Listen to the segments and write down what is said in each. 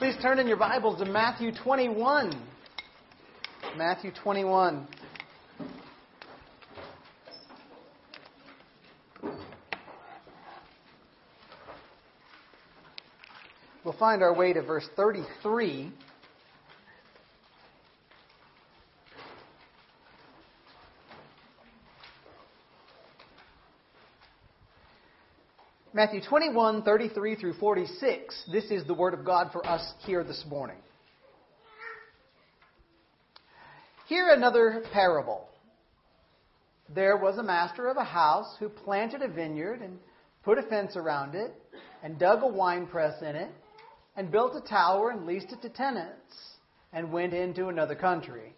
Please turn in your Bibles to Matthew 21. Matthew 21. We'll find our way to verse 33. Matthew 21, 33 through 46. This is the Word of God for us here this morning. Here another parable. There was a master of a house who planted a vineyard and put a fence around it and dug a wine press in it and built a tower and leased it to tenants and went into another country.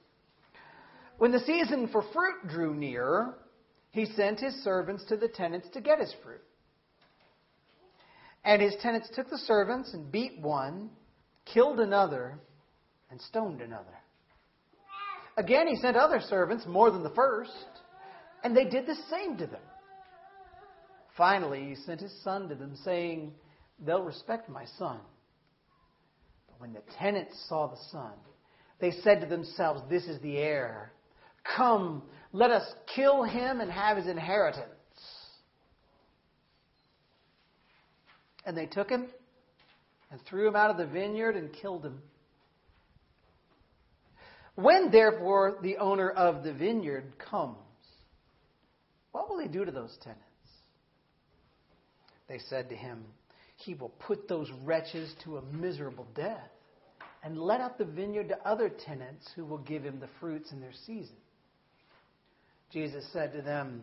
When the season for fruit drew near, he sent his servants to the tenants to get his fruit. And his tenants took the servants and beat one, killed another, and stoned another. Again, he sent other servants, more than the first, and they did the same to them. Finally, he sent his son to them, saying, They'll respect my son. But when the tenants saw the son, they said to themselves, This is the heir. Come, let us kill him and have his inheritance. And they took him and threw him out of the vineyard and killed him. When, therefore, the owner of the vineyard comes, what will he do to those tenants? They said to him, He will put those wretches to a miserable death and let out the vineyard to other tenants who will give him the fruits in their season. Jesus said to them,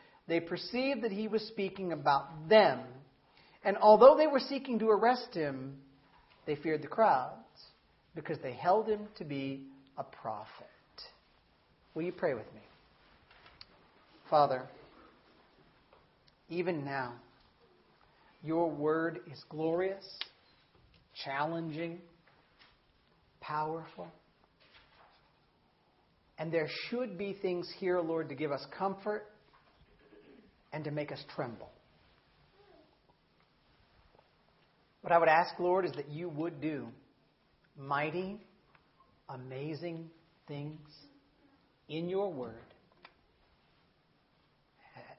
they perceived that he was speaking about them. And although they were seeking to arrest him, they feared the crowds because they held him to be a prophet. Will you pray with me? Father, even now, your word is glorious, challenging, powerful. And there should be things here, Lord, to give us comfort and to make us tremble. What I would ask, Lord, is that you would do mighty, amazing things in your word.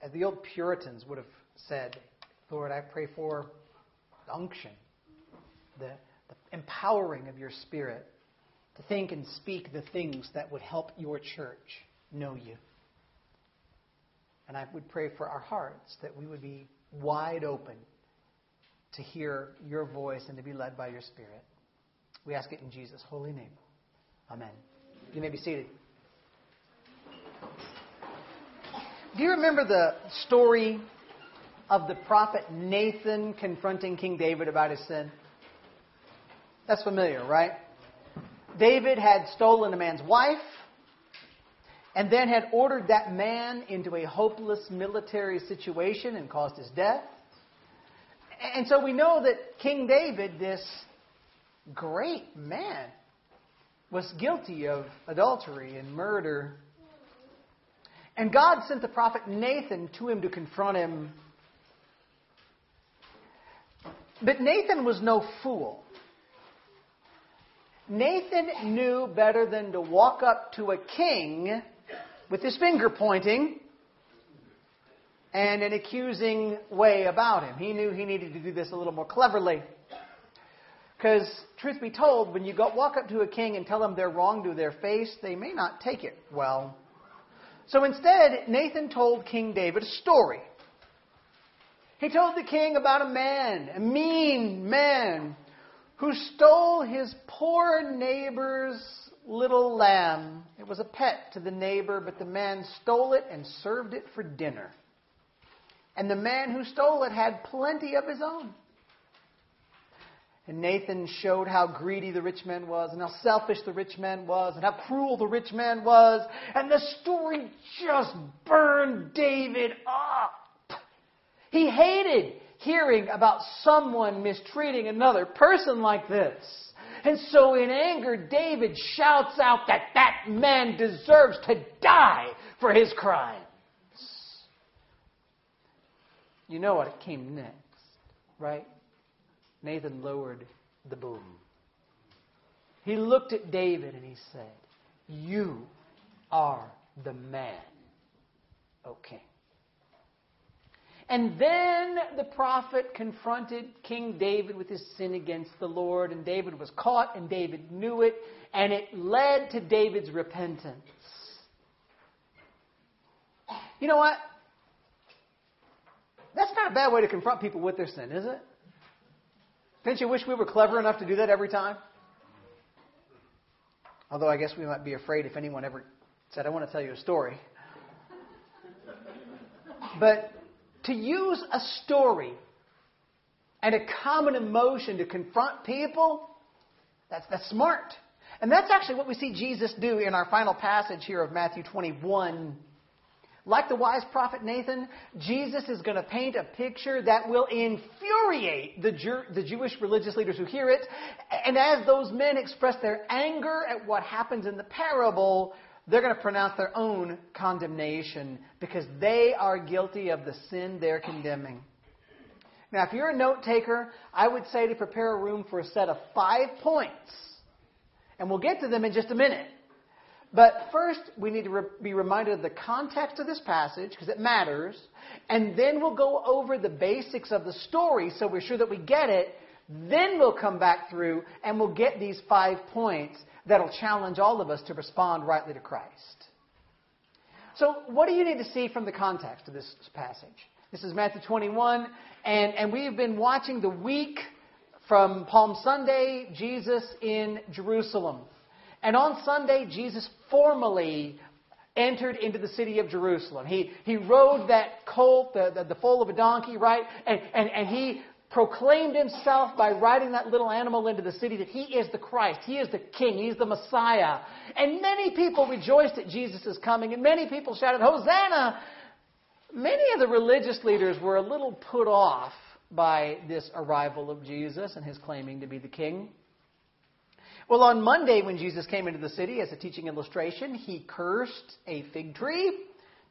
As the old Puritans would have said, Lord, I pray for unction, the, the empowering of your spirit to think and speak the things that would help your church know you. And I would pray for our hearts that we would be wide open to hear your voice and to be led by your Spirit. We ask it in Jesus' holy name. Amen. You may be seated. Do you remember the story of the prophet Nathan confronting King David about his sin? That's familiar, right? David had stolen a man's wife and then had ordered that man into a hopeless military situation and caused his death. And so we know that King David, this great man, was guilty of adultery and murder. And God sent the prophet Nathan to him to confront him. But Nathan was no fool. Nathan knew better than to walk up to a king with his finger pointing and an accusing way about him. He knew he needed to do this a little more cleverly. Because, truth be told, when you go, walk up to a king and tell them they're wrong to their face, they may not take it well. So instead, Nathan told King David a story. He told the king about a man, a mean man, who stole his poor neighbor's little lamb. It was a pet to the neighbor, but the man stole it and served it for dinner. And the man who stole it had plenty of his own. And Nathan showed how greedy the rich man was, and how selfish the rich man was, and how cruel the rich man was. And the story just burned David up. He hated hearing about someone mistreating another person like this. And so, in anger, David shouts out that that man deserves to die for his crimes. You know what came next, right? Nathan lowered the boom. He looked at David and he said, You are the man, O king. And then the prophet confronted King David with his sin against the Lord, and David was caught, and David knew it, and it led to David's repentance. You know what? That's not a bad way to confront people with their sin, is it? Don't you wish we were clever enough to do that every time? Although I guess we might be afraid if anyone ever said, I want to tell you a story. But to use a story and a common emotion to confront people, that's, that's smart. And that's actually what we see Jesus do in our final passage here of Matthew 21 like the wise prophet Nathan, Jesus is going to paint a picture that will infuriate the, the Jewish religious leaders who hear it. And as those men express their anger at what happens in the parable, they're going to pronounce their own condemnation because they are guilty of the sin they're condemning. Now, if you're a note taker, I would say to prepare a room for a set of five points. And we'll get to them in just a minute. But first, we need to re- be reminded of the context of this passage because it matters. And then we'll go over the basics of the story so we're sure that we get it. Then we'll come back through and we'll get these five points that'll challenge all of us to respond rightly to Christ. So, what do you need to see from the context of this passage? This is Matthew 21, and, and we've been watching the week from Palm Sunday, Jesus in Jerusalem. And on Sunday, Jesus formally entered into the city of Jerusalem. He, he rode that colt, the, the, the foal of a donkey, right? And, and, and he proclaimed himself by riding that little animal into the city that he is the Christ, he is the King, he's the Messiah. And many people rejoiced at Jesus' coming, and many people shouted, Hosanna! Many of the religious leaders were a little put off by this arrival of Jesus and his claiming to be the King. Well, on Monday, when Jesus came into the city as a teaching illustration, he cursed a fig tree.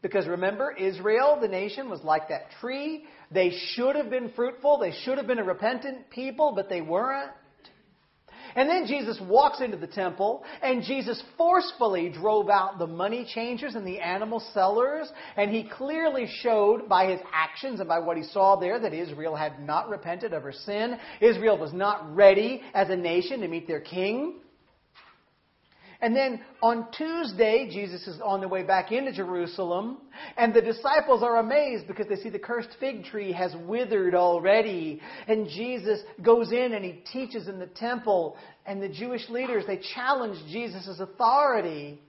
Because remember, Israel, the nation, was like that tree. They should have been fruitful. They should have been a repentant people, but they weren't. And then Jesus walks into the temple, and Jesus forcefully drove out the money changers and the animal sellers, and he clearly showed by his actions and by what he saw there that Israel had not repented of her sin. Israel was not ready as a nation to meet their king. And then on Tuesday, Jesus is on the way back into Jerusalem, and the disciples are amazed because they see the cursed fig tree has withered already. And Jesus goes in and he teaches in the temple, and the Jewish leaders, they challenge Jesus' authority.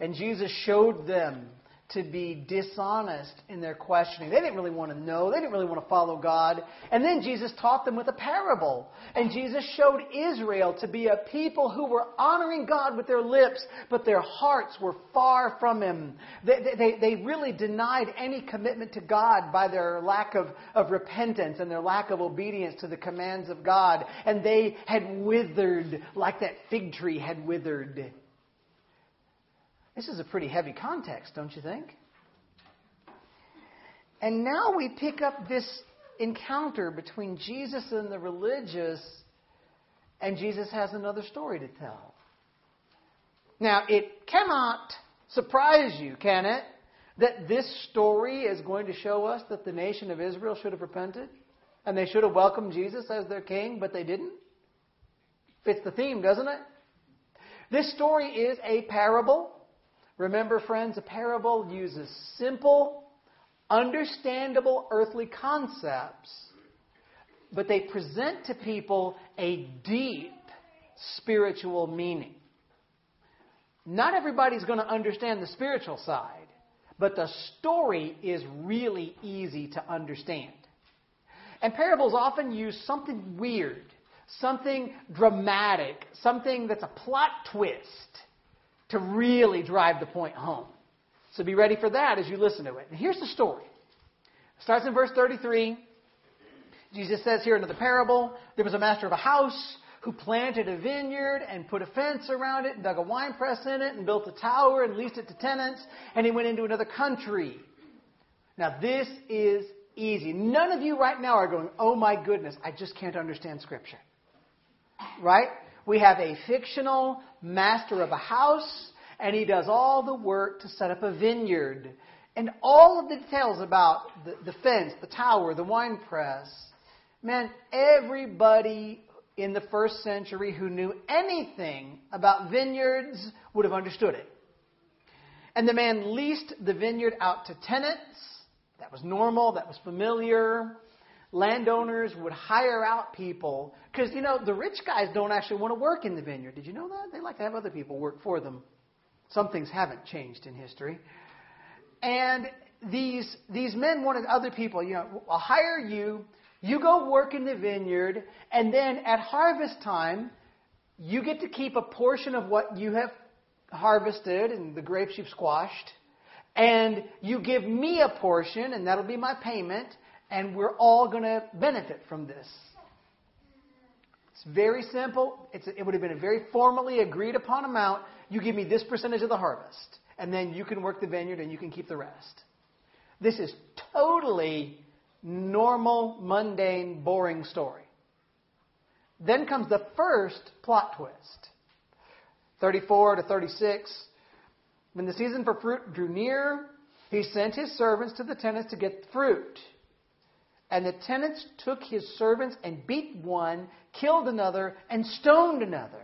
And Jesus showed them to be dishonest in their questioning. They didn't really want to know. They didn't really want to follow God. And then Jesus taught them with a parable. And Jesus showed Israel to be a people who were honoring God with their lips, but their hearts were far from Him. They, they, they really denied any commitment to God by their lack of, of repentance and their lack of obedience to the commands of God. And they had withered like that fig tree had withered. This is a pretty heavy context, don't you think? And now we pick up this encounter between Jesus and the religious, and Jesus has another story to tell. Now, it cannot surprise you, can it, that this story is going to show us that the nation of Israel should have repented and they should have welcomed Jesus as their king, but they didn't? Fits the theme, doesn't it? This story is a parable Remember, friends, a parable uses simple, understandable earthly concepts, but they present to people a deep spiritual meaning. Not everybody's going to understand the spiritual side, but the story is really easy to understand. And parables often use something weird, something dramatic, something that's a plot twist to really drive the point home. So be ready for that as you listen to it. And here's the story. It starts in verse 33. Jesus says here in the parable, there was a master of a house who planted a vineyard and put a fence around it and dug a wine press in it and built a tower and leased it to tenants and he went into another country. Now this is easy. None of you right now are going, oh my goodness, I just can't understand scripture. Right? We have a fictional master of a house and he does all the work to set up a vineyard. And all of the details about the, the fence, the tower, the wine press, man, everybody in the first century who knew anything about vineyards would have understood it. And the man leased the vineyard out to tenants. That was normal, that was familiar. Landowners would hire out people because, you know, the rich guys don't actually want to work in the vineyard. Did you know that? They like to have other people work for them. Some things haven't changed in history. And these, these men wanted other people, you know, I'll hire you you go work in the vineyard, and then at harvest time, you get to keep a portion of what you have harvested and the grapes you've squashed, and you give me a portion, and that'll be my payment, and we're all going to benefit from this. It's very simple. It's, it would have been a very formally agreed upon amount. You give me this percentage of the harvest, and then you can work the vineyard and you can keep the rest. This is totally normal, mundane, boring story. Then comes the first plot twist 34 to 36. When the season for fruit drew near, he sent his servants to the tenants to get fruit. And the tenants took his servants and beat one, killed another, and stoned another.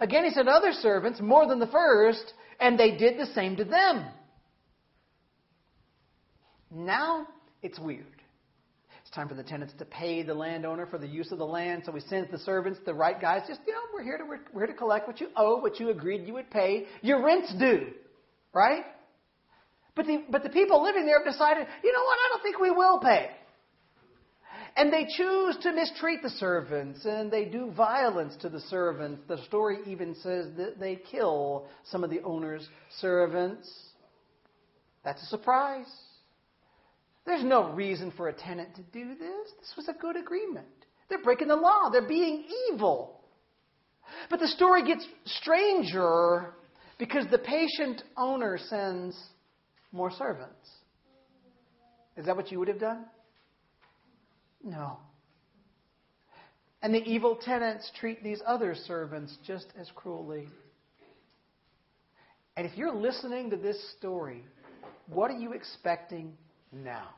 Again, he sent other servants, more than the first, and they did the same to them. Now it's weird It's time for the tenants to pay the landowner for the use of the land. So he sends the servants, the right guys, just, you know, we're here to, we're, we're here to collect what you owe, what you agreed you would pay. Your rent's due. Right? But the, but the people living there have decided, you know what, I don't think we will pay. And they choose to mistreat the servants and they do violence to the servants. The story even says that they kill some of the owner's servants. That's a surprise. There's no reason for a tenant to do this. This was a good agreement. They're breaking the law, they're being evil. But the story gets stranger because the patient owner sends more servants. Is that what you would have done? No. And the evil tenants treat these other servants just as cruelly. And if you're listening to this story, what are you expecting now.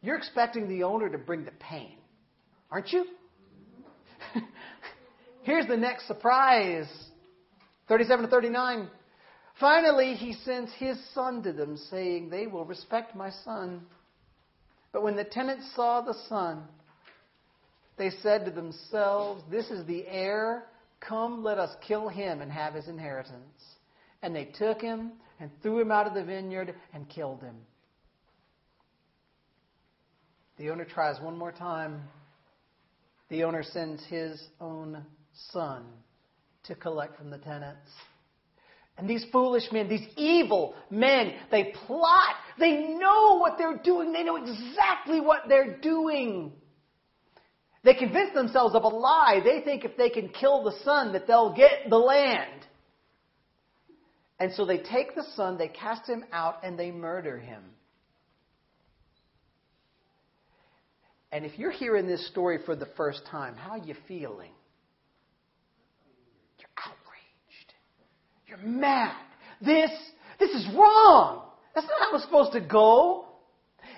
You're expecting the owner to bring the pain, aren't you? Here's the next surprise 37 to 39. Finally, he sends his son to them, saying, They will respect my son. But when the tenants saw the son, they said to themselves, This is the heir. Come, let us kill him and have his inheritance. And they took him and threw him out of the vineyard and killed him. The owner tries one more time. The owner sends his own son to collect from the tenants. And these foolish men, these evil men, they plot. They know what they're doing. They know exactly what they're doing. They convince themselves of a lie. They think if they can kill the son that they'll get the land. And so they take the son, they cast him out, and they murder him. And if you're hearing this story for the first time, how are you feeling? You're outraged. You're mad. This, this is wrong. That's not how it's supposed to go.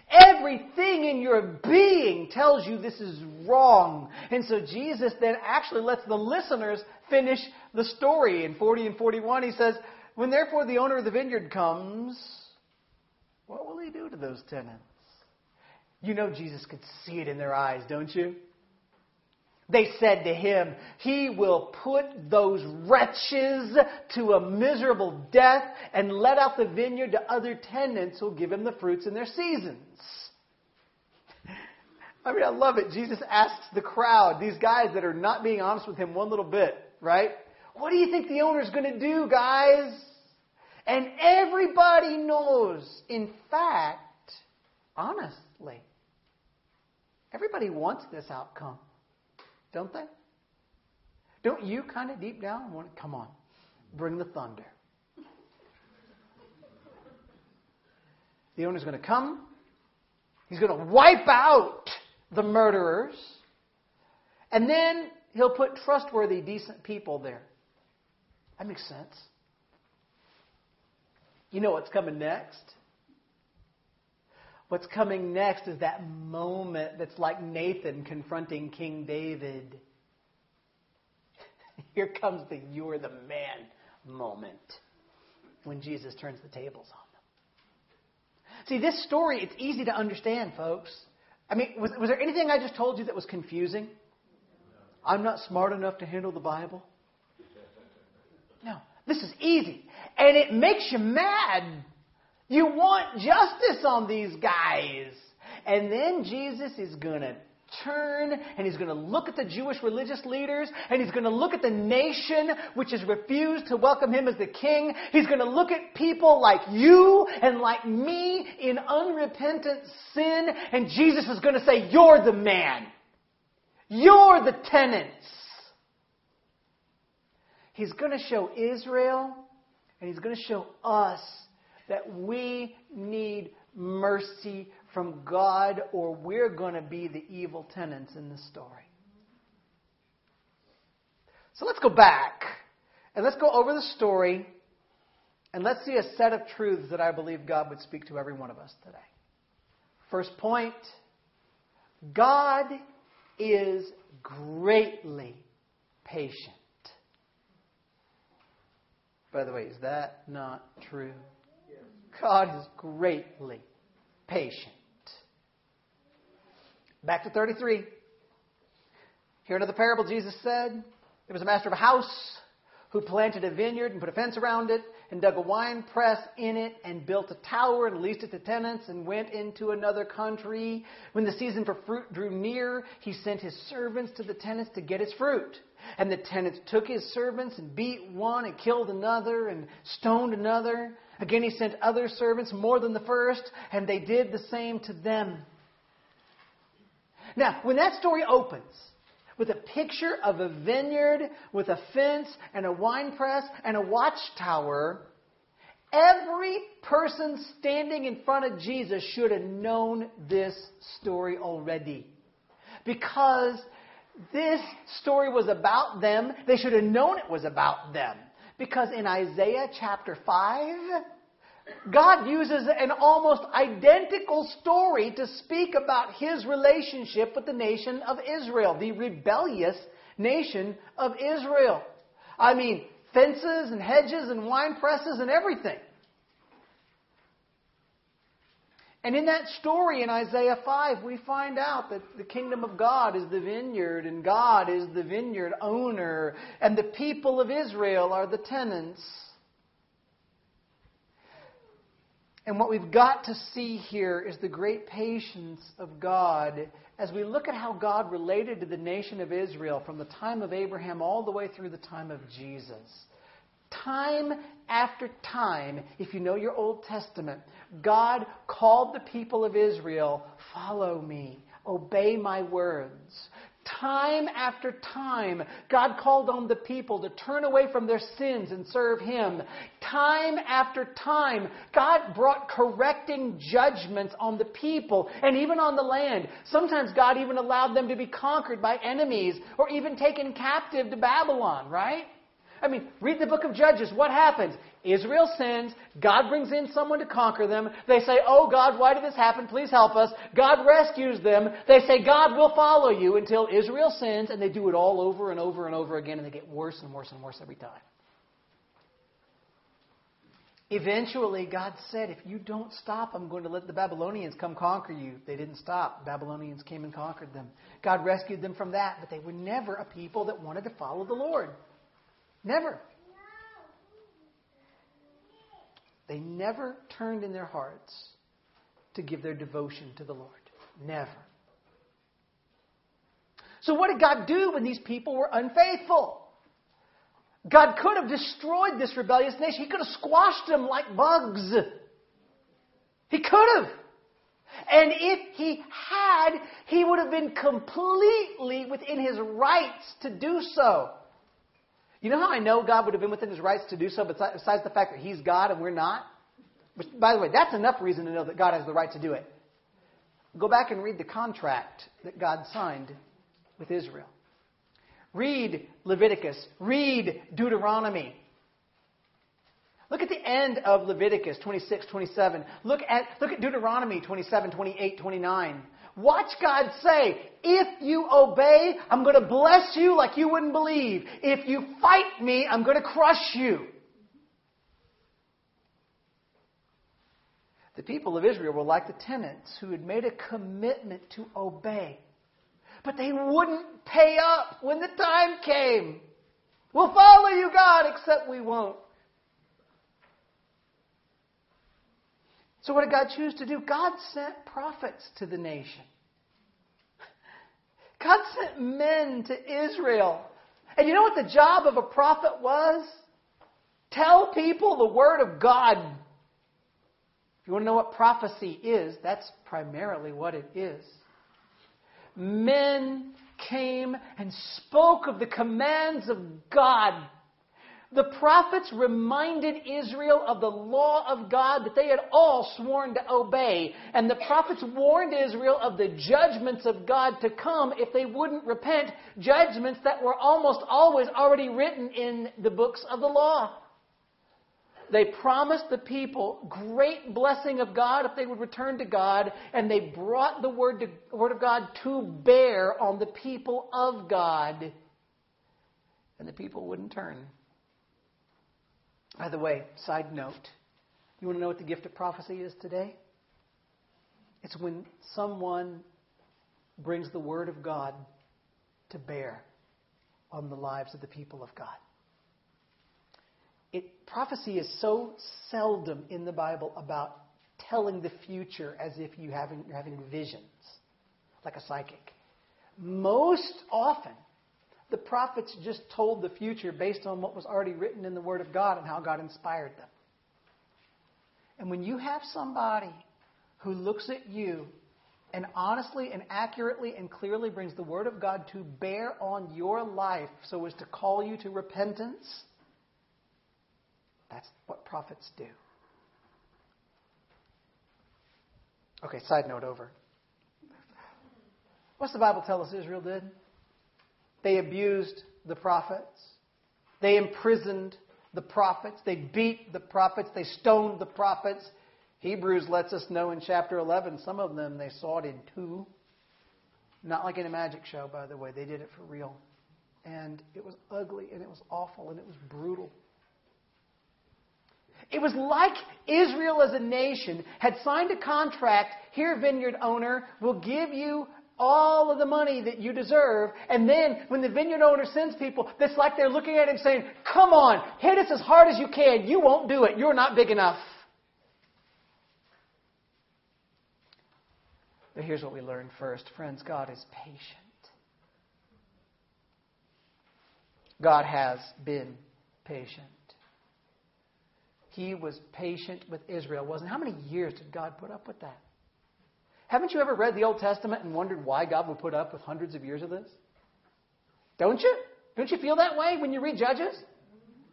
Everything in your being tells you this is wrong. And so Jesus then actually lets the listeners finish the story. In 40 and 41, he says, when therefore the owner of the vineyard comes, what will he do to those tenants? You know Jesus could see it in their eyes, don't you? They said to him, He will put those wretches to a miserable death and let out the vineyard to other tenants who'll give him the fruits in their seasons. I mean, I love it. Jesus asks the crowd, these guys that are not being honest with him one little bit, right? What do you think the owner's going to do, guys? And everybody knows, in fact, honestly, everybody wants this outcome, don't they? Don't you kind of deep down want, to come on, bring the thunder. The owner's going to come. He's going to wipe out the murderers. And then he'll put trustworthy, decent people there. That makes sense. You know what's coming next? What's coming next is that moment that's like Nathan confronting King David. Here comes the you're the man moment when Jesus turns the tables on them. See, this story, it's easy to understand, folks. I mean, was, was there anything I just told you that was confusing? I'm not smart enough to handle the Bible. No. This is easy. And it makes you mad. You want justice on these guys. And then Jesus is going to turn and he's going to look at the Jewish religious leaders and he's going to look at the nation which has refused to welcome him as the king. He's going to look at people like you and like me in unrepentant sin and Jesus is going to say, You're the man. You're the tenants. He's going to show Israel and he's going to show us that we need mercy from God or we're going to be the evil tenants in the story. So let's go back and let's go over the story and let's see a set of truths that I believe God would speak to every one of us today. First point God is greatly patient. By the way, is that not true? God is greatly patient. Back to 33. Here another parable Jesus said. There was a master of a house who planted a vineyard and put a fence around it and dug a wine press in it and built a tower and leased it to tenants and went into another country. When the season for fruit drew near, he sent his servants to the tenants to get his fruit. And the tenants took his servants and beat one and killed another and stoned another. Again, he sent other servants more than the first, and they did the same to them. Now, when that story opens with a picture of a vineyard with a fence and a wine press and a watchtower, every person standing in front of Jesus should have known this story already. Because this story was about them, they should have known it was about them. Because in Isaiah chapter 5, God uses an almost identical story to speak about his relationship with the nation of Israel, the rebellious nation of Israel. I mean, fences and hedges and wine presses and everything. And in that story in Isaiah 5, we find out that the kingdom of God is the vineyard, and God is the vineyard owner, and the people of Israel are the tenants. And what we've got to see here is the great patience of God as we look at how God related to the nation of Israel from the time of Abraham all the way through the time of Jesus. Time after time, if you know your Old Testament, God called the people of Israel, follow me, obey my words. Time after time, God called on the people to turn away from their sins and serve Him. Time after time, God brought correcting judgments on the people and even on the land. Sometimes God even allowed them to be conquered by enemies or even taken captive to Babylon, right? I mean, read the book of Judges. What happens? Israel sins. God brings in someone to conquer them. They say, Oh God, why did this happen? Please help us. God rescues them. They say, God will follow you until Israel sins, and they do it all over and over and over again, and they get worse and worse and worse every time. Eventually, God said, If you don't stop, I'm going to let the Babylonians come conquer you. They didn't stop. Babylonians came and conquered them. God rescued them from that, but they were never a people that wanted to follow the Lord. Never. They never turned in their hearts to give their devotion to the Lord. Never. So, what did God do when these people were unfaithful? God could have destroyed this rebellious nation. He could have squashed them like bugs. He could have. And if he had, he would have been completely within his rights to do so. You know how I know God would have been within his rights to do so, but besides the fact that he's God and we're not? Which, by the way, that's enough reason to know that God has the right to do it. Go back and read the contract that God signed with Israel. Read Leviticus. Read Deuteronomy. Look at the end of Leviticus 26, 27. Look at, look at Deuteronomy 27, 28, 29. Watch God say, if you obey, I'm going to bless you like you wouldn't believe. If you fight me, I'm going to crush you. The people of Israel were like the tenants who had made a commitment to obey. But they wouldn't pay up when the time came. We'll follow you, God, except we won't. So, what did God choose to do? God sent prophets to the nation. God sent men to Israel. And you know what the job of a prophet was? Tell people the Word of God. If you want to know what prophecy is, that's primarily what it is. Men came and spoke of the commands of God the prophets reminded Israel of the law of God that they had all sworn to obey. And the prophets warned Israel of the judgments of God to come if they wouldn't repent, judgments that were almost always already written in the books of the law. They promised the people great blessing of God if they would return to God, and they brought the word, to, word of God to bear on the people of God. And the people wouldn't turn. By the way, side note, you want to know what the gift of prophecy is today? It's when someone brings the Word of God to bear on the lives of the people of God. It, prophecy is so seldom in the Bible about telling the future as if you having, you're having visions, like a psychic. Most often, the prophets just told the future based on what was already written in the Word of God and how God inspired them. And when you have somebody who looks at you and honestly and accurately and clearly brings the Word of God to bear on your life so as to call you to repentance, that's what prophets do. Okay, side note over. What's the Bible tell us Israel did? They abused the prophets. They imprisoned the prophets. They beat the prophets. They stoned the prophets. Hebrews lets us know in chapter 11, some of them they sawed in two. Not like in a magic show, by the way. They did it for real. And it was ugly and it was awful and it was brutal. It was like Israel as a nation had signed a contract. Here, vineyard owner, will give you all of the money that you deserve. And then when the vineyard owner sends people, it's like they're looking at him saying, Come on, hit us as hard as you can. You won't do it. You're not big enough. But here's what we learn first friends God is patient. God has been patient. He was patient with Israel, wasn't? How many years did God put up with that? Haven't you ever read the Old Testament and wondered why God would put up with hundreds of years of this? Don't you? Don't you feel that way when you read Judges?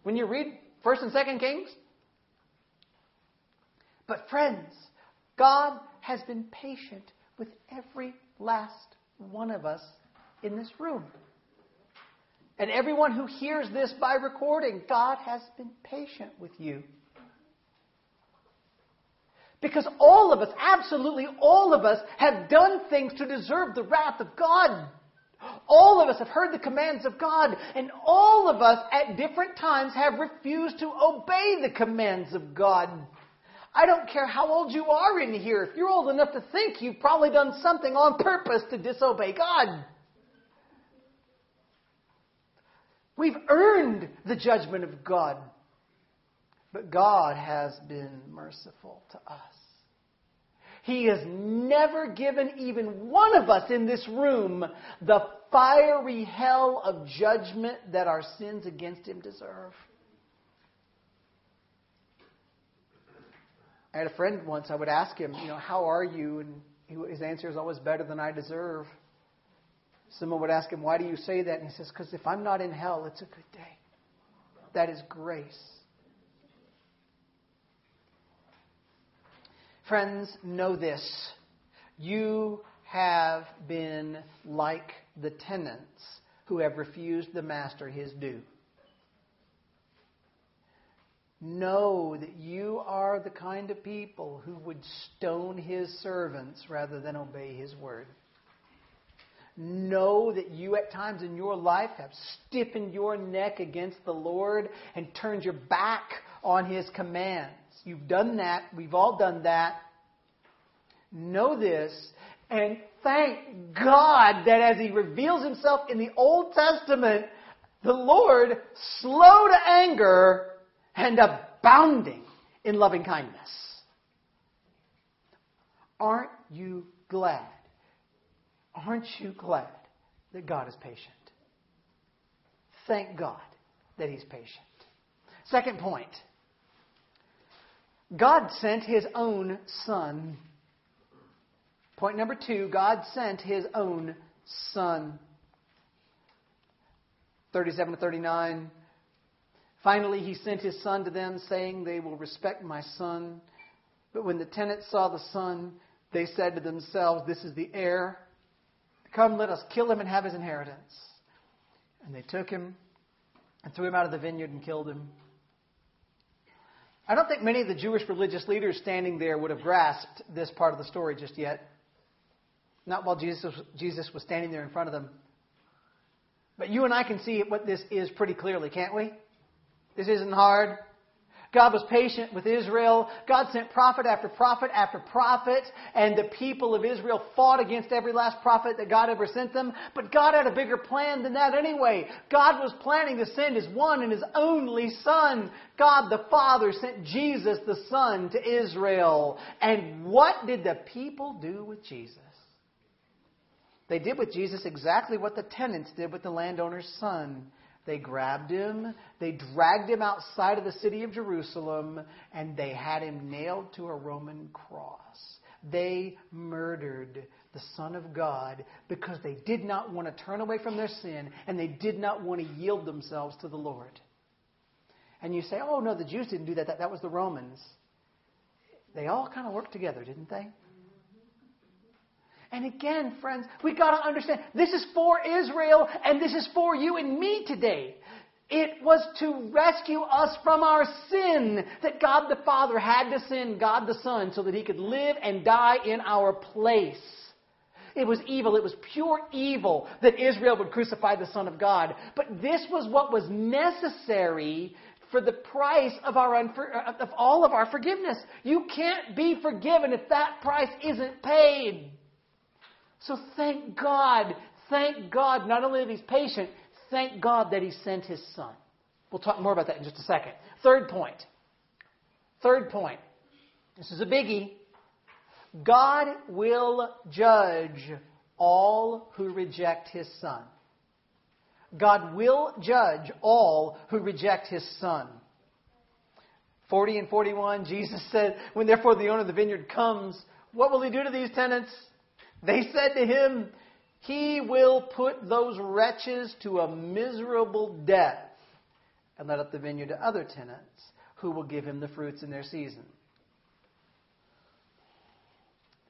When you read 1st and 2nd Kings? But friends, God has been patient with every last one of us in this room. And everyone who hears this by recording, God has been patient with you. Because all of us, absolutely all of us, have done things to deserve the wrath of God. All of us have heard the commands of God, and all of us at different times have refused to obey the commands of God. I don't care how old you are in here. If you're old enough to think, you've probably done something on purpose to disobey God. We've earned the judgment of God. But God has been merciful to us. He has never given even one of us in this room the fiery hell of judgment that our sins against him deserve. I had a friend once, I would ask him, you know, how are you? And his answer is always better than I deserve. Someone would ask him, why do you say that? And he says, because if I'm not in hell, it's a good day. That is grace. Friends, know this. You have been like the tenants who have refused the master his due. Know that you are the kind of people who would stone his servants rather than obey his word. Know that you at times in your life have stiffened your neck against the Lord and turned your back on his commands. You've done that. We've all done that. Know this and thank God that as he reveals himself in the Old Testament, the Lord slow to anger and abounding in loving kindness. Aren't you glad? Aren't you glad that God is patient? Thank God that He's patient. Second point God sent His own Son. Point number two God sent His own Son. 37 to 39. Finally, he sent his son to them, saying, They will respect my son. But when the tenants saw the son, they said to themselves, This is the heir. Come, let us kill him and have his inheritance. And they took him and threw him out of the vineyard and killed him. I don't think many of the Jewish religious leaders standing there would have grasped this part of the story just yet. Not while Jesus, Jesus was standing there in front of them. But you and I can see what this is pretty clearly, can't we? This isn't hard. God was patient with Israel. God sent prophet after prophet after prophet, and the people of Israel fought against every last prophet that God ever sent them. But God had a bigger plan than that anyway. God was planning to send His one and His only Son. God the Father sent Jesus the Son to Israel. And what did the people do with Jesus? They did with Jesus exactly what the tenants did with the landowner's son. They grabbed him, they dragged him outside of the city of Jerusalem, and they had him nailed to a Roman cross. They murdered the Son of God because they did not want to turn away from their sin and they did not want to yield themselves to the Lord. And you say, oh, no, the Jews didn't do that. That, that was the Romans. They all kind of worked together, didn't they? And again, friends, we got to understand this is for Israel and this is for you and me today. It was to rescue us from our sin that God the Father had to send God the Son so that he could live and die in our place. It was evil. It was pure evil that Israel would crucify the Son of God. But this was what was necessary for the price of, our unfor- of all of our forgiveness. You can't be forgiven if that price isn't paid. So thank God, thank God, not only that He's patient, thank God that He sent His Son. We'll talk more about that in just a second. Third point. Third point. This is a biggie. God will judge all who reject His Son. God will judge all who reject His Son. 40 and 41, Jesus said, When therefore the owner of the vineyard comes, what will he do to these tenants? They said to him, He will put those wretches to a miserable death and let up the vineyard to other tenants who will give him the fruits in their season.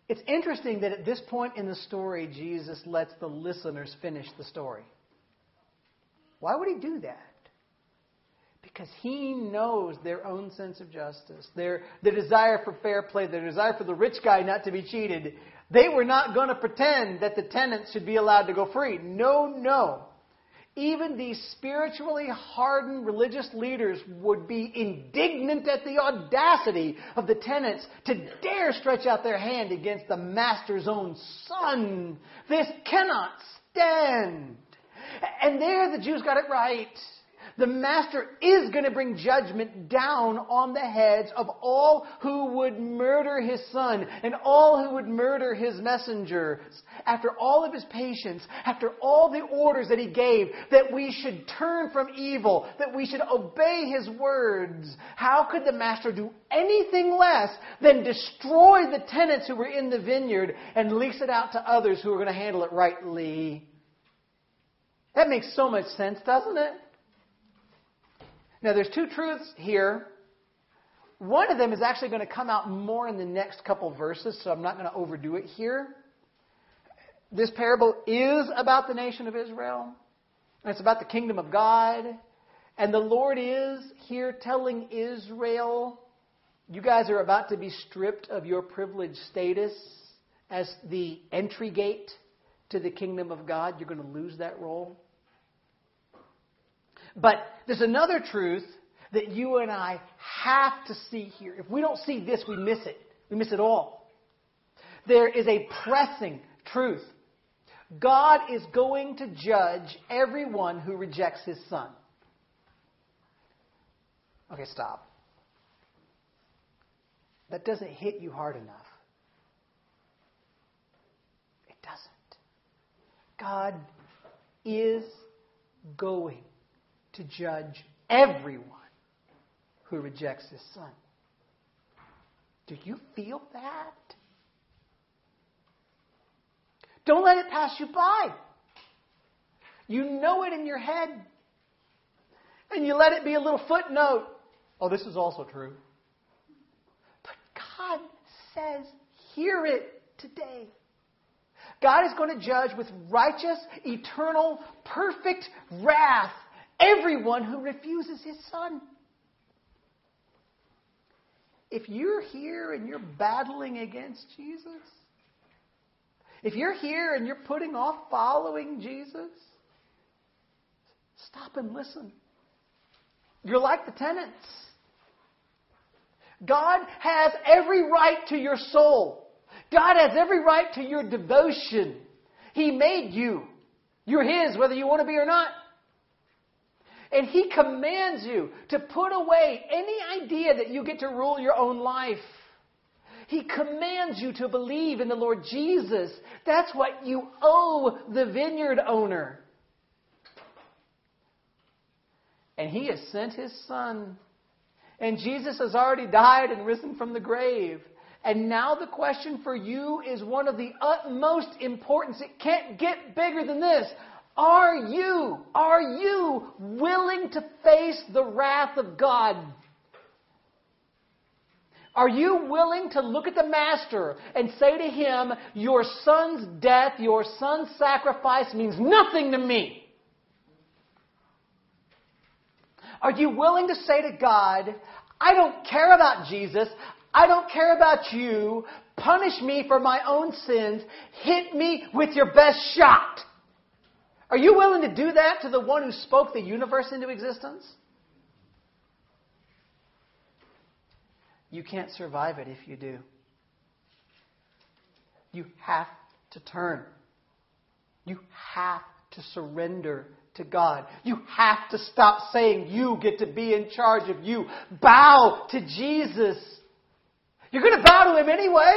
It's interesting that at this point in the story, Jesus lets the listeners finish the story. Why would he do that? Because he knows their own sense of justice, their, their desire for fair play, their desire for the rich guy not to be cheated. They were not going to pretend that the tenants should be allowed to go free. No, no. Even these spiritually hardened religious leaders would be indignant at the audacity of the tenants to dare stretch out their hand against the master's own son. This cannot stand. And there the Jews got it right. The master is going to bring judgment down on the heads of all who would murder his son and all who would murder his messengers. After all of his patience, after all the orders that he gave, that we should turn from evil, that we should obey his words, how could the master do anything less than destroy the tenants who were in the vineyard and lease it out to others who are going to handle it rightly? That makes so much sense, doesn't it? Now, there's two truths here. One of them is actually going to come out more in the next couple verses, so I'm not going to overdo it here. This parable is about the nation of Israel, and it's about the kingdom of God. And the Lord is here telling Israel, you guys are about to be stripped of your privileged status as the entry gate to the kingdom of God. You're going to lose that role. But there's another truth that you and I have to see here. If we don't see this, we miss it. We miss it all. There is a pressing truth. God is going to judge everyone who rejects his son. Okay, stop. That doesn't hit you hard enough. It doesn't. God is going to judge everyone who rejects his son. Do you feel that? Don't let it pass you by. You know it in your head. And you let it be a little footnote. Oh, this is also true. But God says, hear it today. God is going to judge with righteous, eternal, perfect wrath everyone who refuses his son. If you're here and you're battling against Jesus, if you're here and you're putting off following Jesus, stop and listen. You're like the tenants. God has every right to your soul. God has every right to your devotion. He made you. You're His, whether you want to be or not. And He commands you to put away any idea that you get to rule your own life. He commands you to believe in the Lord Jesus. That's what you owe the vineyard owner. And He has sent His Son. And Jesus has already died and risen from the grave. And now the question for you is one of the utmost importance. It can't get bigger than this. Are you, are you willing to face the wrath of God? Are you willing to look at the Master and say to him, Your son's death, your son's sacrifice means nothing to me? Are you willing to say to God, I don't care about Jesus. I don't care about you. Punish me for my own sins. Hit me with your best shot. Are you willing to do that to the one who spoke the universe into existence? You can't survive it if you do. You have to turn. You have to surrender to God. You have to stop saying you get to be in charge of you. Bow to Jesus. You're going to bow to Him anyway.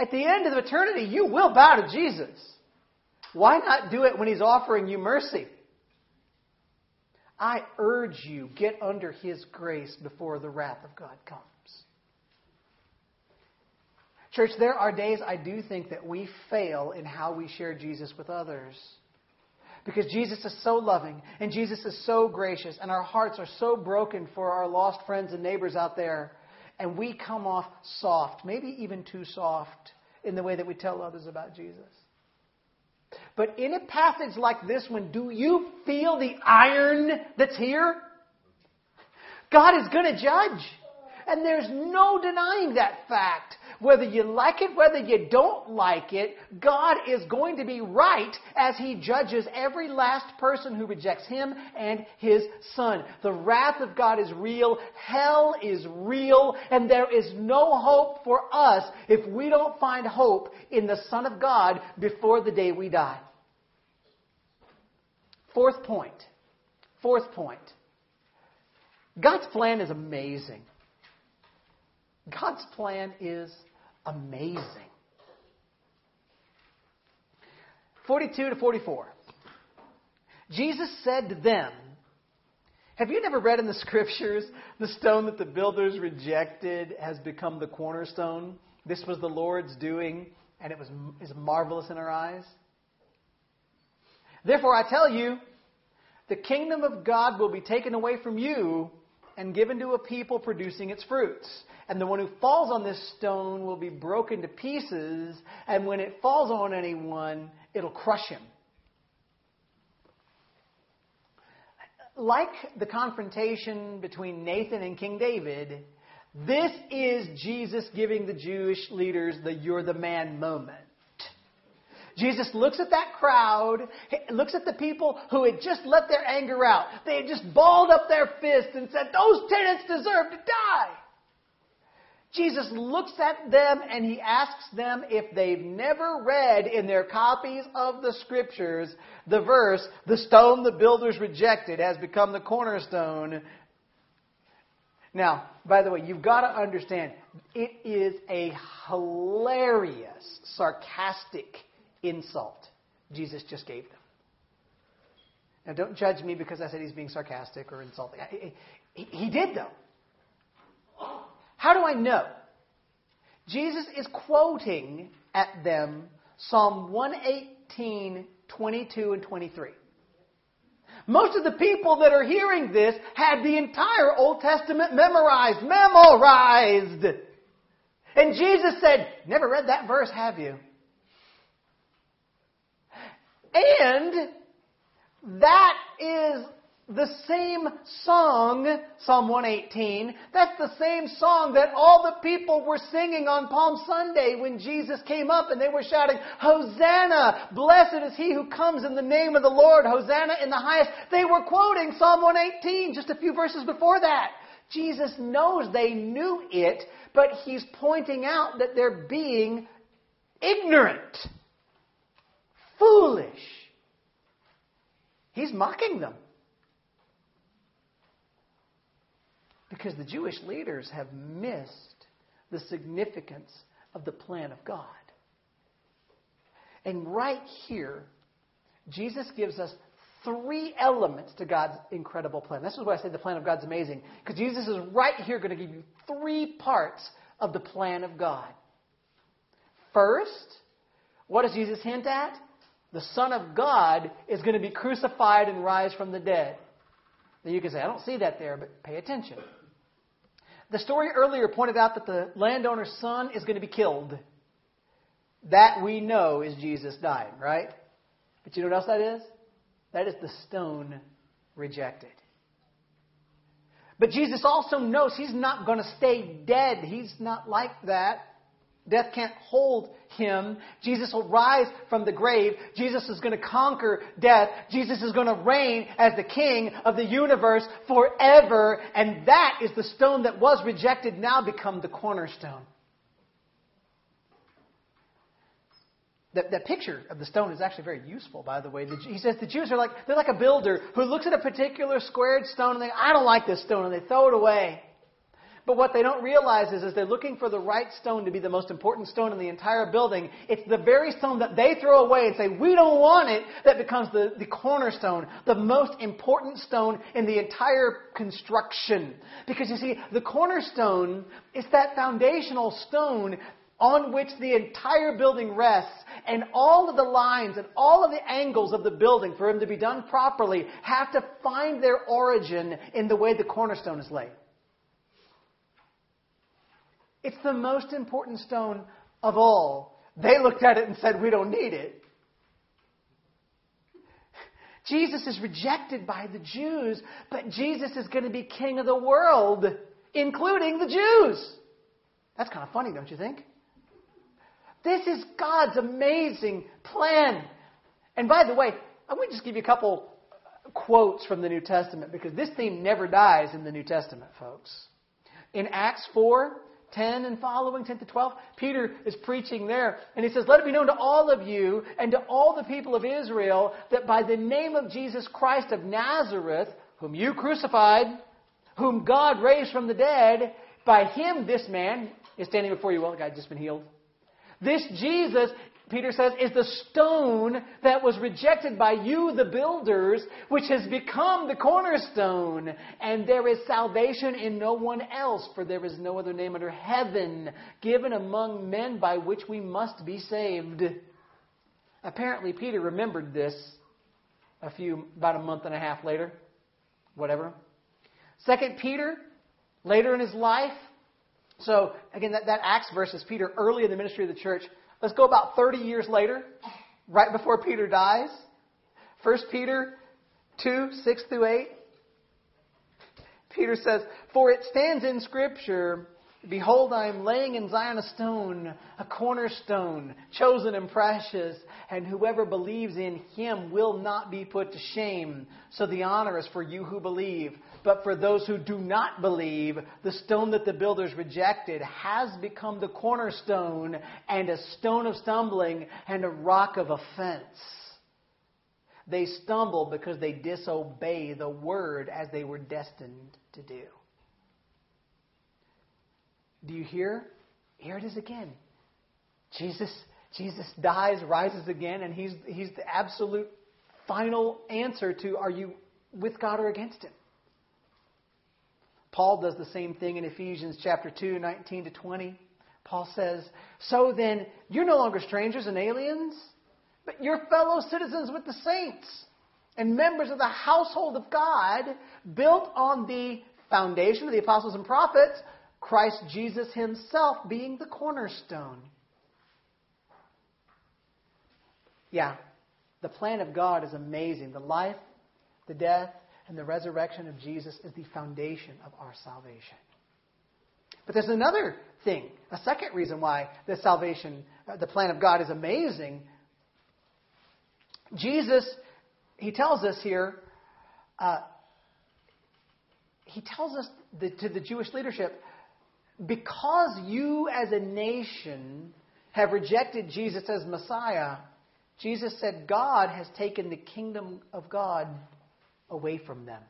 At the end of eternity, you will bow to Jesus. Why not do it when He's offering you mercy? I urge you, get under His grace before the wrath of God comes. Church, there are days I do think that we fail in how we share Jesus with others. Because Jesus is so loving and Jesus is so gracious, and our hearts are so broken for our lost friends and neighbors out there, and we come off soft, maybe even too soft, in the way that we tell others about Jesus. But in a passage like this one, do you feel the iron that's here? God is going to judge. And there's no denying that fact. Whether you like it, whether you don't like it, God is going to be right as He judges every last person who rejects Him and His Son. The wrath of God is real. Hell is real. And there is no hope for us if we don't find hope in the Son of God before the day we die. Fourth point. Fourth point God's plan is amazing. God's plan is amazing. 42 to 44. Jesus said to them, Have you never read in the scriptures, the stone that the builders rejected has become the cornerstone? This was the Lord's doing, and it was is marvelous in our eyes. Therefore, I tell you, the kingdom of God will be taken away from you and given to a people producing its fruits. And the one who falls on this stone will be broken to pieces, and when it falls on anyone, it'll crush him. Like the confrontation between Nathan and King David, this is Jesus giving the Jewish leaders the you're the man moment. Jesus looks at that crowd, looks at the people who had just let their anger out. They had just balled up their fists and said, Those tenants deserve to die. Jesus looks at them and he asks them if they've never read in their copies of the scriptures the verse, The stone the builders rejected has become the cornerstone. Now, by the way, you've got to understand, it is a hilarious, sarcastic insult Jesus just gave them. Now, don't judge me because I said he's being sarcastic or insulting. He, did, though. How do I know? Jesus is quoting at them Psalm 118, 22, and 23. Most of the people that are hearing this had the entire Old Testament memorized, memorized. And Jesus said, Never read that verse, have you? And that is the same song, Psalm 118, that's the same song that all the people were singing on Palm Sunday when Jesus came up and they were shouting, Hosanna! Blessed is he who comes in the name of the Lord! Hosanna in the highest! They were quoting Psalm 118 just a few verses before that. Jesus knows they knew it, but he's pointing out that they're being ignorant, foolish. He's mocking them. Because the Jewish leaders have missed the significance of the plan of God. And right here, Jesus gives us three elements to God's incredible plan. This is why I say the plan of God's amazing. Because Jesus is right here going to give you three parts of the plan of God. First, what does Jesus hint at? The Son of God is going to be crucified and rise from the dead. Now you can say, I don't see that there, but pay attention. The story earlier pointed out that the landowner's son is going to be killed. That we know is Jesus dying, right? But you know what else that is? That is the stone rejected. But Jesus also knows he's not going to stay dead. He's not like that. Death can't hold him. Jesus will rise from the grave. Jesus is going to conquer death. Jesus is going to reign as the king of the universe forever. And that is the stone that was rejected now become the cornerstone. That, that picture of the stone is actually very useful, by the way. The, he says the Jews are like, they're like a builder who looks at a particular squared stone and they, I don't like this stone, and they throw it away. But what they don't realize is, they're looking for the right stone to be the most important stone in the entire building, it's the very stone that they throw away and say, we don't want it, that becomes the, the cornerstone, the most important stone in the entire construction. Because you see, the cornerstone is that foundational stone on which the entire building rests, and all of the lines and all of the angles of the building, for them to be done properly, have to find their origin in the way the cornerstone is laid. It's the most important stone of all. They looked at it and said, We don't need it. Jesus is rejected by the Jews, but Jesus is going to be king of the world, including the Jews. That's kind of funny, don't you think? This is God's amazing plan. And by the way, I'm going to just give you a couple quotes from the New Testament because this theme never dies in the New Testament, folks. In Acts 4, 10 and following, 10 to 12, Peter is preaching there. And he says, Let it be known to all of you and to all the people of Israel that by the name of Jesus Christ of Nazareth, whom you crucified, whom God raised from the dead, by him this man is standing before you. Well, the guy just been healed. This Jesus, Peter says, is the stone that was rejected by you, the builders, which has become the cornerstone. And there is salvation in no one else, for there is no other name under heaven given among men by which we must be saved. Apparently, Peter remembered this a few, about a month and a half later, whatever. Second Peter, later in his life. So, again, that, that Acts verse is Peter early in the ministry of the church. Let's go about 30 years later, right before Peter dies. 1 Peter 2, 6 through 8. Peter says, For it stands in Scripture, Behold, I am laying in Zion a stone, a cornerstone, chosen and precious, and whoever believes in him will not be put to shame. So the honor is for you who believe. But for those who do not believe, the stone that the builders rejected has become the cornerstone and a stone of stumbling and a rock of offense. They stumble because they disobey the word as they were destined to do. Do you hear? Here it is again. Jesus, Jesus dies, rises again, and he's, he's the absolute final answer to are you with God or against him? Paul does the same thing in Ephesians chapter 2, 19 to 20. Paul says, So then, you're no longer strangers and aliens, but you're fellow citizens with the saints and members of the household of God, built on the foundation of the apostles and prophets, Christ Jesus himself being the cornerstone. Yeah, the plan of God is amazing. The life, the death, and the resurrection of Jesus is the foundation of our salvation. But there's another thing, a second reason why the salvation, uh, the plan of God is amazing. Jesus, he tells us here, uh, he tells us to the Jewish leadership, because you as a nation have rejected Jesus as Messiah, Jesus said, God has taken the kingdom of God away from them.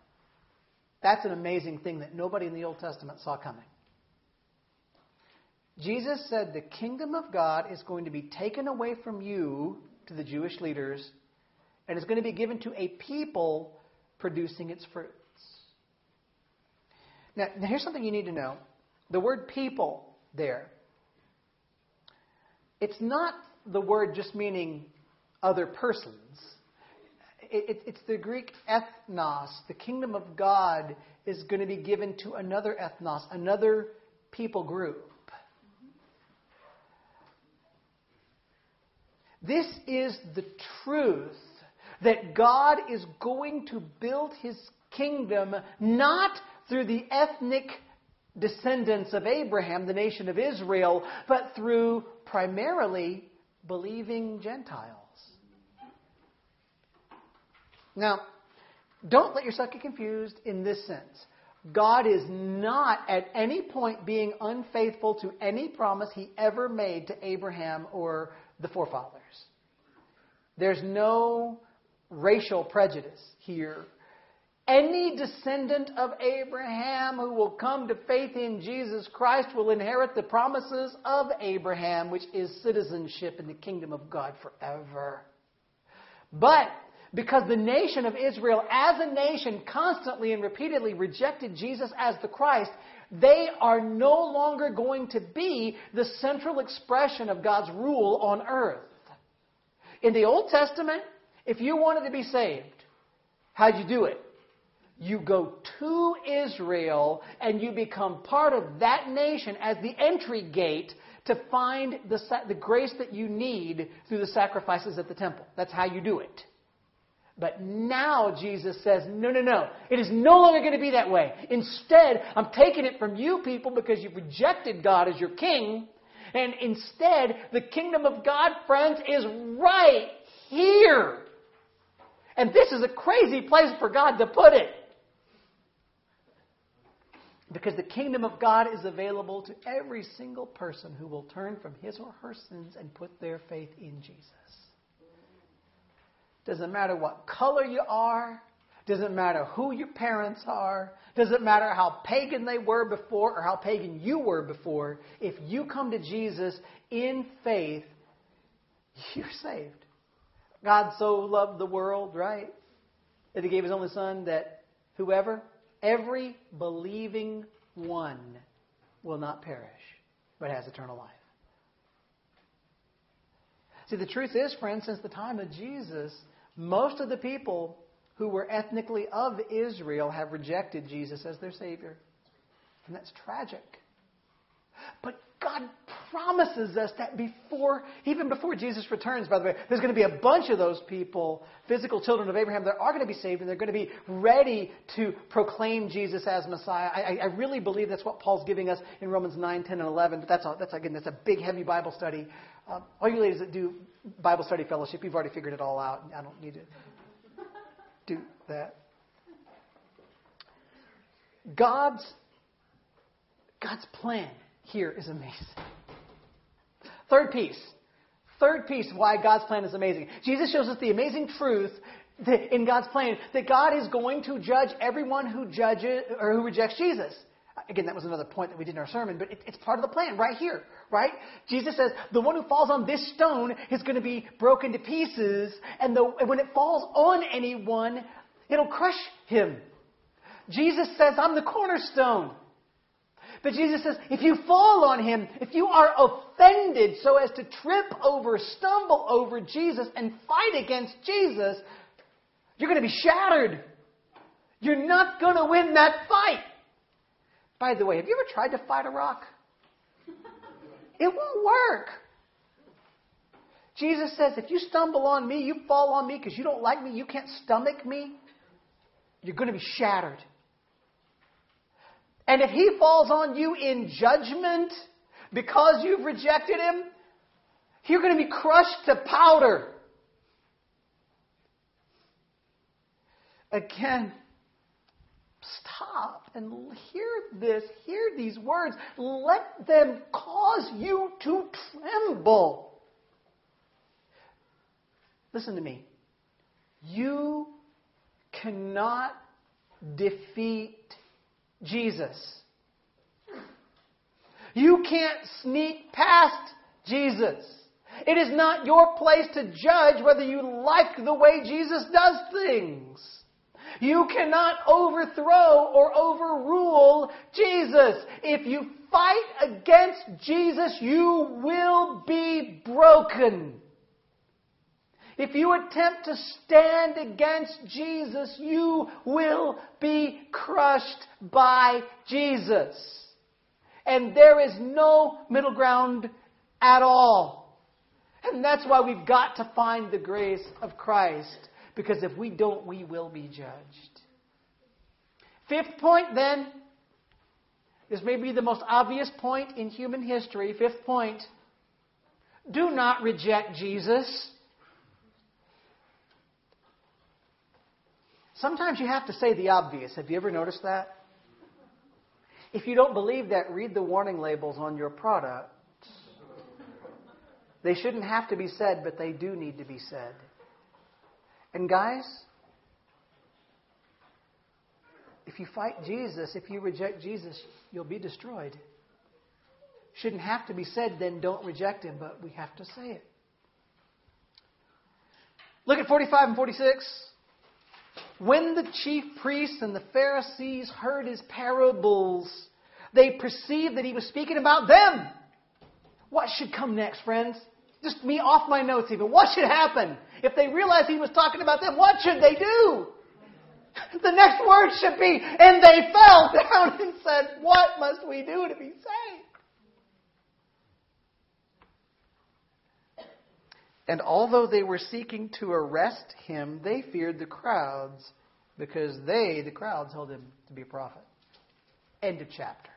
That's an amazing thing that nobody in the Old Testament saw coming. Jesus said, The kingdom of God is going to be taken away from you to the Jewish leaders and is going to be given to a people producing its fruits. Now, now here's something you need to know the word people there, it's not the word just meaning other persons. It, it's the Greek ethnos. The kingdom of God is going to be given to another ethnos, another people group. This is the truth that God is going to build his kingdom not through the ethnic descendants of Abraham, the nation of Israel, but through primarily believing Gentiles. Now, don't let yourself get confused in this sense. God is not at any point being unfaithful to any promise he ever made to Abraham or the forefathers. There's no racial prejudice here any descendant of Abraham who will come to faith in Jesus Christ will inherit the promises of Abraham, which is citizenship in the kingdom of God forever. But because the nation of Israel, as a nation, constantly and repeatedly rejected Jesus as the Christ, they are no longer going to be the central expression of God's rule on earth. In the Old Testament, if you wanted to be saved, how'd you do it? you go to Israel and you become part of that nation as the entry gate to find the, the grace that you need through the sacrifices at the temple. That's how you do it. But now Jesus says, no, no, no. It is no longer going to be that way. Instead, I'm taking it from you people because you've rejected God as your king. And instead, the kingdom of God, friends, is right here. And this is a crazy place for God to put it. Because the kingdom of God is available to every single person who will turn from his or her sins and put their faith in Jesus. Doesn't matter what color you are, Doesn't matter who your parents are. Doesn't matter how pagan they were before or how pagan you were before. If you come to Jesus in faith, you're saved. God so loved the world, right? That he gave his only son that whoever, every believing one will not perish, but has eternal life. See, the truth is, friends, since the time of Jesus, most of the people who were ethnically of Israel have rejected Jesus as their Savior. And that's tragic. But God promises us that before, even before Jesus returns, by the way, there's going to be a bunch of those people, physical children of Abraham, that are going to be saved and they're going to be ready to proclaim Jesus as Messiah. I, I really believe that's what Paul's giving us in Romans 9, 10, and 11. But that's, that's again, that's a big, heavy Bible study. Um, all you ladies that do Bible study fellowship, you've already figured it all out. I don't need to do that. God's, God's plan here is amazing. Third piece. Third piece why God's plan is amazing. Jesus shows us the amazing truth in God's plan that God is going to judge everyone who judges or who rejects Jesus. Again, that was another point that we did in our sermon, but it, it's part of the plan right here, right? Jesus says the one who falls on this stone is going to be broken to pieces, and, the, and when it falls on anyone, it'll crush him. Jesus says, I'm the cornerstone. But Jesus says, if you fall on him, if you are offended so as to trip over, stumble over Jesus, and fight against Jesus, you're going to be shattered. You're not going to win that fight. By the way, have you ever tried to fight a rock? It won't work. Jesus says, if you stumble on me, you fall on me because you don't like me, you can't stomach me, you're going to be shattered. And if he falls on you in judgment because you've rejected him, you're going to be crushed to powder. Again, stop and hear this, hear these words. Let them cause you to tremble. Listen to me. You cannot defeat Jesus. You can't sneak past Jesus. It is not your place to judge whether you like the way Jesus does things. You cannot overthrow or overrule Jesus. If you fight against Jesus, you will be broken. If you attempt to stand against Jesus, you will be crushed by Jesus. And there is no middle ground at all. And that's why we've got to find the grace of Christ. Because if we don't, we will be judged. Fifth point, then. This may be the most obvious point in human history. Fifth point. Do not reject Jesus. Sometimes you have to say the obvious. Have you ever noticed that? If you don't believe that, read the warning labels on your product. They shouldn't have to be said, but they do need to be said. And guys, if you fight Jesus, if you reject Jesus, you'll be destroyed. Shouldn't have to be said, then don't reject him, but we have to say it. Look at 45 and 46. When the chief priests and the Pharisees heard his parables, they perceived that he was speaking about them. What should come next, friends? Just me off my notes even. What should happen? If they realized he was talking about them, what should they do? The next word should be, and they fell down and said, What must we do to be saved? And although they were seeking to arrest him, they feared the crowds because they, the crowds, held him to be a prophet. End of chapter.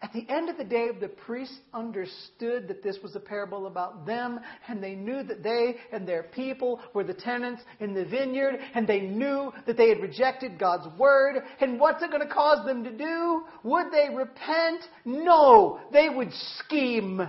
At the end of the day, the priests understood that this was a parable about them, and they knew that they and their people were the tenants in the vineyard, and they knew that they had rejected God's word. And what's it going to cause them to do? Would they repent? No, they would scheme.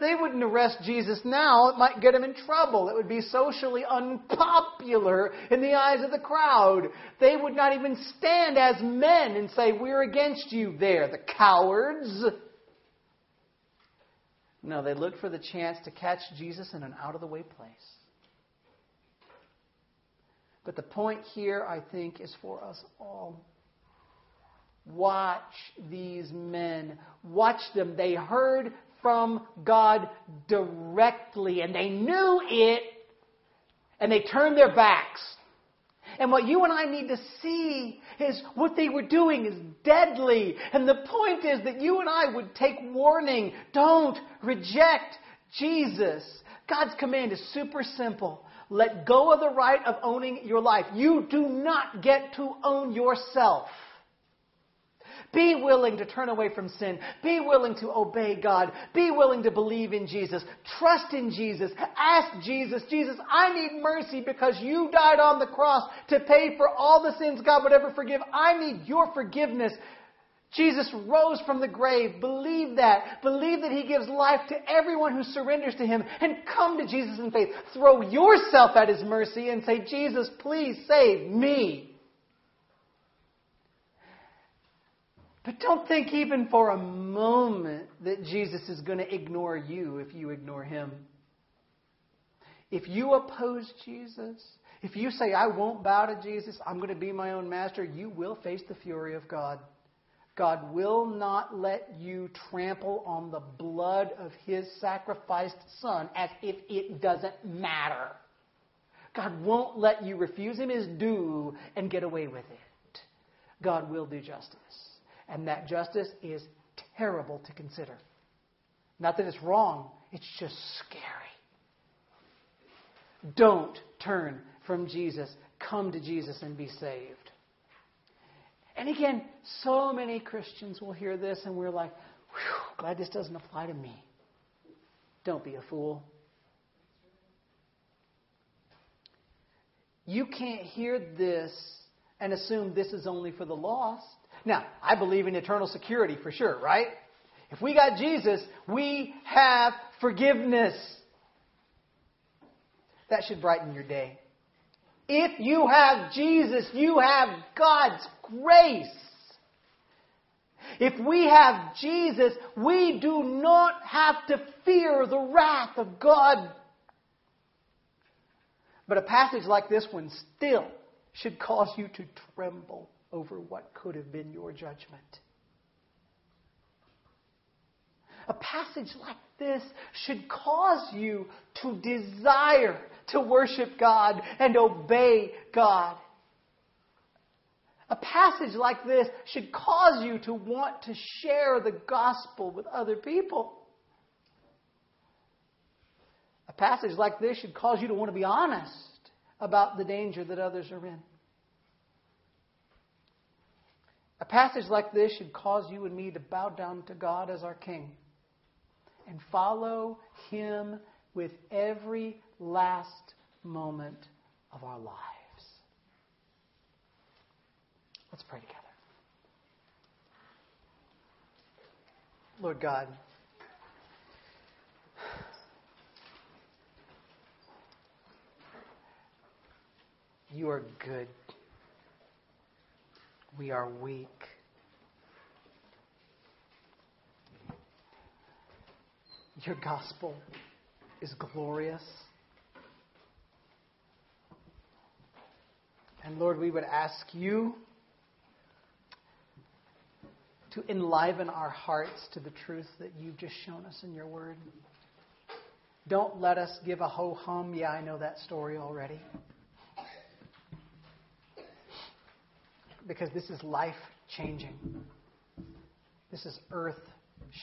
They wouldn't arrest Jesus now. It might get him in trouble. It would be socially unpopular in the eyes of the crowd. They would not even stand as men and say, We're against you there, the cowards. No, they looked for the chance to catch Jesus in an out of the way place. But the point here, I think, is for us all. Watch these men. Watch them. They heard from God directly and they knew it and they turned their backs. And what you and I need to see is what they were doing is deadly. And the point is that you and I would take warning. Don't reject Jesus. God's command is super simple. Let go of the right of owning your life. You do not get to own yourself. Be willing to turn away from sin. Be willing to obey God. Be willing to believe in Jesus. Trust in Jesus. Ask Jesus, Jesus, I need mercy because you died on the cross to pay for all the sins God would ever forgive. I need your forgiveness. Jesus rose from the grave. Believe that. Believe that He gives life to everyone who surrenders to Him. And come to Jesus in faith. Throw yourself at His mercy and say, Jesus, please save me. But don't think even for a moment that Jesus is going to ignore you if you ignore him. If you oppose Jesus, if you say, I won't bow to Jesus, I'm going to be my own master, you will face the fury of God. God will not let you trample on the blood of his sacrificed son as if it doesn't matter. God won't let you refuse him his due and get away with it. God will do justice. And that justice is terrible to consider. Not that it's wrong, it's just scary. Don't turn from Jesus. Come to Jesus and be saved. And again, so many Christians will hear this and we're like, glad this doesn't apply to me. Don't be a fool. You can't hear this and assume this is only for the lost. Now, I believe in eternal security for sure, right? If we got Jesus, we have forgiveness. That should brighten your day. If you have Jesus, you have God's grace. If we have Jesus, we do not have to fear the wrath of God. But a passage like this one still should cause you to tremble over what could have been your judgment. A passage like this should cause you to desire to worship God and obey God. A passage like this should cause you to want to share the gospel with other people. A passage like this should cause you to want to be honest about the danger that others are in. A passage like this should cause you and me to bow down to God as our King and follow Him with every last moment of our lives. Let's pray together. Lord God, you are good. We are weak. Your gospel is glorious. And Lord, we would ask you to enliven our hearts to the truth that you've just shown us in your word. Don't let us give a ho hum, yeah, I know that story already. Because this is life changing. This is earth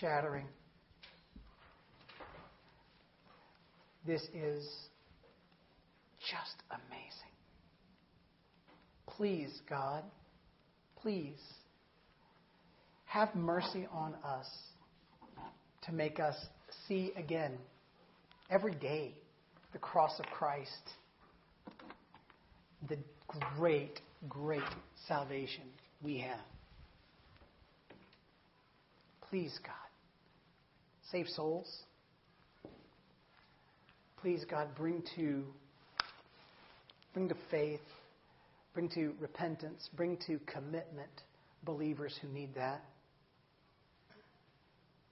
shattering. This is just amazing. Please, God, please have mercy on us to make us see again every day the cross of Christ, the great, great salvation we have. Please, God, save souls, Please, God, bring to bring to faith, bring to repentance, bring to commitment believers who need that.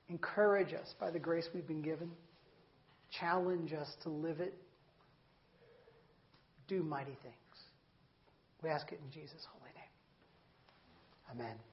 Encourage us by the grace we've been given. Challenge us to live it. Do mighty things. We ask it in Jesus' holy name. Amen.